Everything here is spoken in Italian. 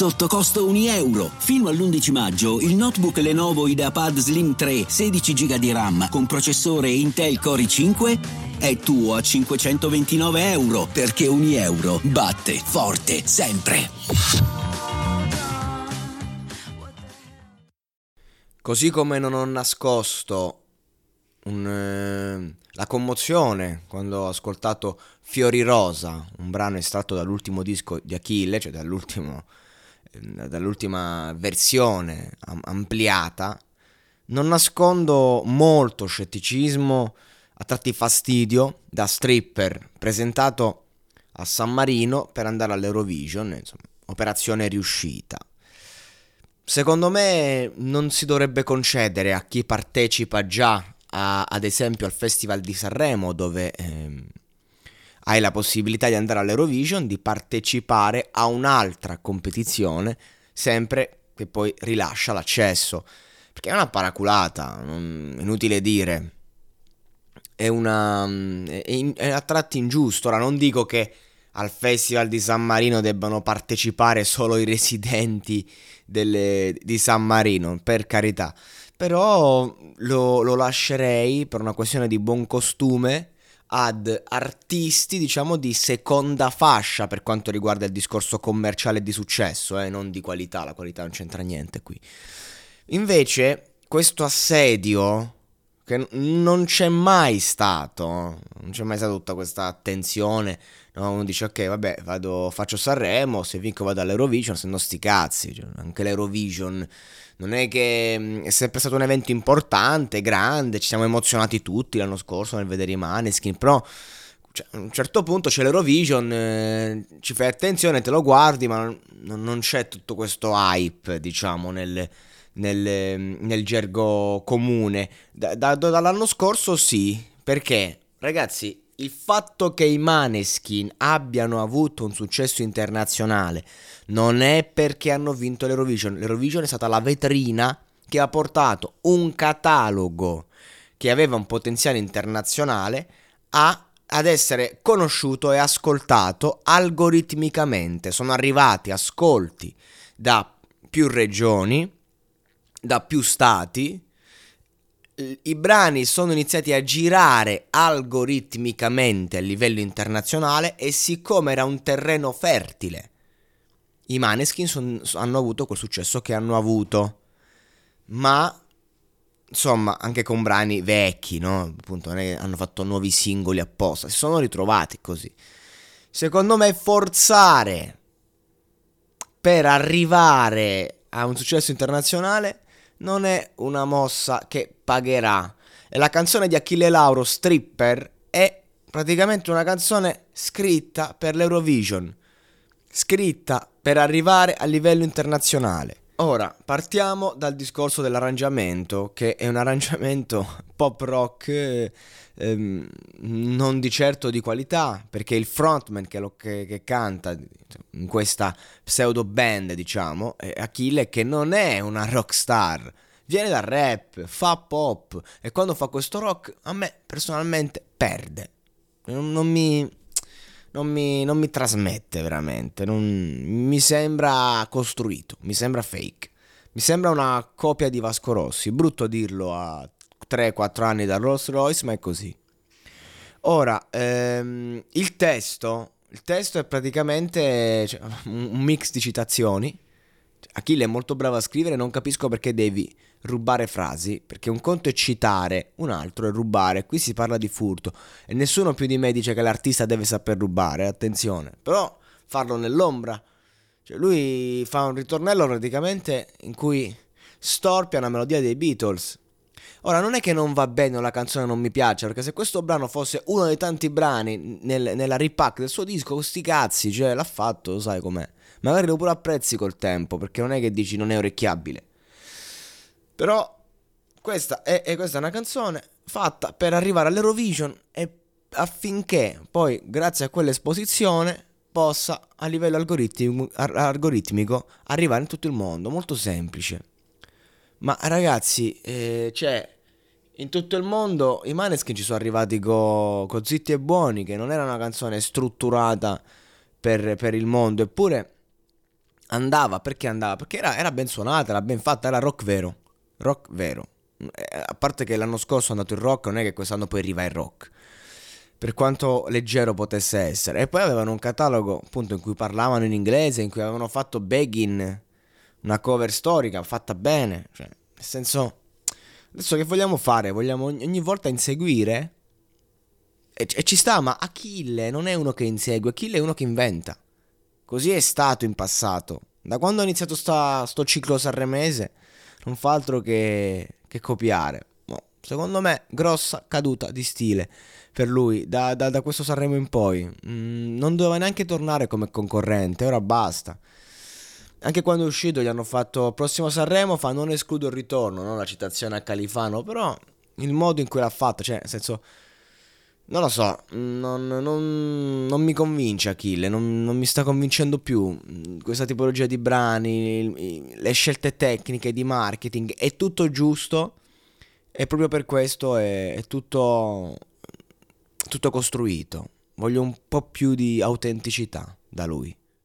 sotto costo 1 euro. Fino all'11 maggio il notebook Lenovo IdeaPad Slim 3 16 GB di RAM con processore Intel Core i5 è tuo a 529 euro perché 1 euro batte forte sempre. Così come non ho nascosto un, eh, la commozione quando ho ascoltato Fiori Rosa, un brano estratto dall'ultimo disco di Achille, cioè dall'ultimo, dall'ultima versione am- ampliata, non nascondo molto scetticismo, a tratti fastidio, da stripper presentato a San Marino per andare all'Eurovision, insomma, operazione riuscita. Secondo me non si dovrebbe concedere a chi partecipa già a, ad esempio al Festival di Sanremo dove ehm, hai la possibilità di andare all'Eurovision, di partecipare a un'altra competizione sempre che poi rilascia l'accesso. Perché è una paraculata, non, inutile dire. È, una, è, è a tratti ingiusto. Ora non dico che al Festival di San Marino debbano partecipare solo i residenti delle, di San Marino, per carità. Però lo, lo lascerei per una questione di buon costume ad artisti, diciamo, di seconda fascia per quanto riguarda il discorso commerciale di successo, eh, non di qualità, la qualità non c'entra niente qui. Invece, questo assedio che non c'è mai stato, non c'è mai stata tutta questa attenzione No, uno dice ok, vabbè, vado, faccio Sanremo, se vinco vado all'Eurovision, se no sti cazzi. Cioè, anche l'Eurovision non è che mm, è sempre stato un evento importante, grande, ci siamo emozionati tutti l'anno scorso nel vedere i Maneskin, però cioè, a un certo punto c'è l'Eurovision, eh, ci fai attenzione, te lo guardi, ma non, non c'è tutto questo hype, diciamo, nel, nel, nel gergo comune. Da, da, dall'anno scorso sì, perché ragazzi il fatto che i Maneskin abbiano avuto un successo internazionale non è perché hanno vinto l'Eurovision. L'Eurovision è stata la vetrina che ha portato un catalogo che aveva un potenziale internazionale a, ad essere conosciuto e ascoltato algoritmicamente. Sono arrivati ascolti da più regioni, da più stati, i brani sono iniziati a girare algoritmicamente a livello internazionale e siccome era un terreno fertile, i Maneskin son, hanno avuto quel successo che hanno avuto. Ma insomma, anche con brani vecchi, no? Appunto, hanno fatto nuovi singoli apposta, si sono ritrovati così. Secondo me forzare per arrivare a un successo internazionale non è una mossa che pagherà. E la canzone di Achille Lauro, Stripper, è praticamente una canzone scritta per l'Eurovision, scritta per arrivare a livello internazionale. Ora, partiamo dal discorso dell'arrangiamento, che è un arrangiamento pop rock ehm, non di certo di qualità, perché il frontman che, lo, che, che canta in questa pseudo band, diciamo, è Achille, che non è una rock star, viene dal rap, fa pop, e quando fa questo rock, a me personalmente perde. non, non mi non mi, non mi trasmette veramente, non, mi sembra costruito, mi sembra fake. Mi sembra una copia di Vasco Rossi, brutto dirlo a 3-4 anni da Rolls Royce, ma è così. Ora, ehm, il testo, il testo è praticamente cioè, un mix di citazioni. Achille è molto bravo a scrivere, non capisco perché devi rubare frasi, perché un conto è citare, un altro è rubare. Qui si parla di furto e nessuno più di me dice che l'artista deve saper rubare, attenzione. Però farlo nell'ombra. Cioè lui fa un ritornello praticamente in cui storpia una melodia dei Beatles. Ora, non è che non va bene o la canzone non mi piace, perché se questo brano fosse uno dei tanti brani nel, nella repack del suo disco, sti cazzi, cioè l'ha fatto, lo sai com'è. Magari lo pure apprezzi col tempo, perché non è che dici non è orecchiabile. Però questa è, è, questa è una canzone fatta per arrivare all'Eurovision e affinché poi, grazie a quell'esposizione, possa a livello algoritmico, algoritmico arrivare in tutto il mondo. Molto semplice. Ma ragazzi, eh, cioè, in tutto il mondo i Maneskin ci sono arrivati con co Zitti e Buoni, che non era una canzone strutturata per, per il mondo, eppure andava, perché andava? Perché era, era ben suonata, era ben fatta, era rock vero, rock vero. Eh, a parte che l'anno scorso è andato il rock, non è che quest'anno poi arriva il rock. Per quanto leggero potesse essere. E poi avevano un catalogo appunto in cui parlavano in inglese, in cui avevano fatto Begin, una cover storica fatta bene. Cioè, nel senso, adesso che vogliamo fare? Vogliamo ogni volta inseguire? E, e ci sta, ma Achille non è uno che insegue, Achille è uno che inventa. Così è stato in passato. Da quando ho iniziato sta, sto ciclo sanremese, non fa altro che, che copiare. Secondo me, grossa caduta di stile per lui da, da, da questo Sanremo in poi. Mm, non doveva neanche tornare come concorrente, ora basta. Anche quando è uscito gli hanno fatto prossimo Sanremo, fa non escludo il ritorno, no? la citazione a Califano, però il modo in cui l'ha fatta, cioè nel senso non lo so, non, non, non mi convince Achille, non, non, mi sta convincendo più questa tipologia di brani, le scelte tecniche di marketing, è tutto giusto e proprio per questo è, è tutto, tutto costruito. Voglio un po' più di autenticità da lui.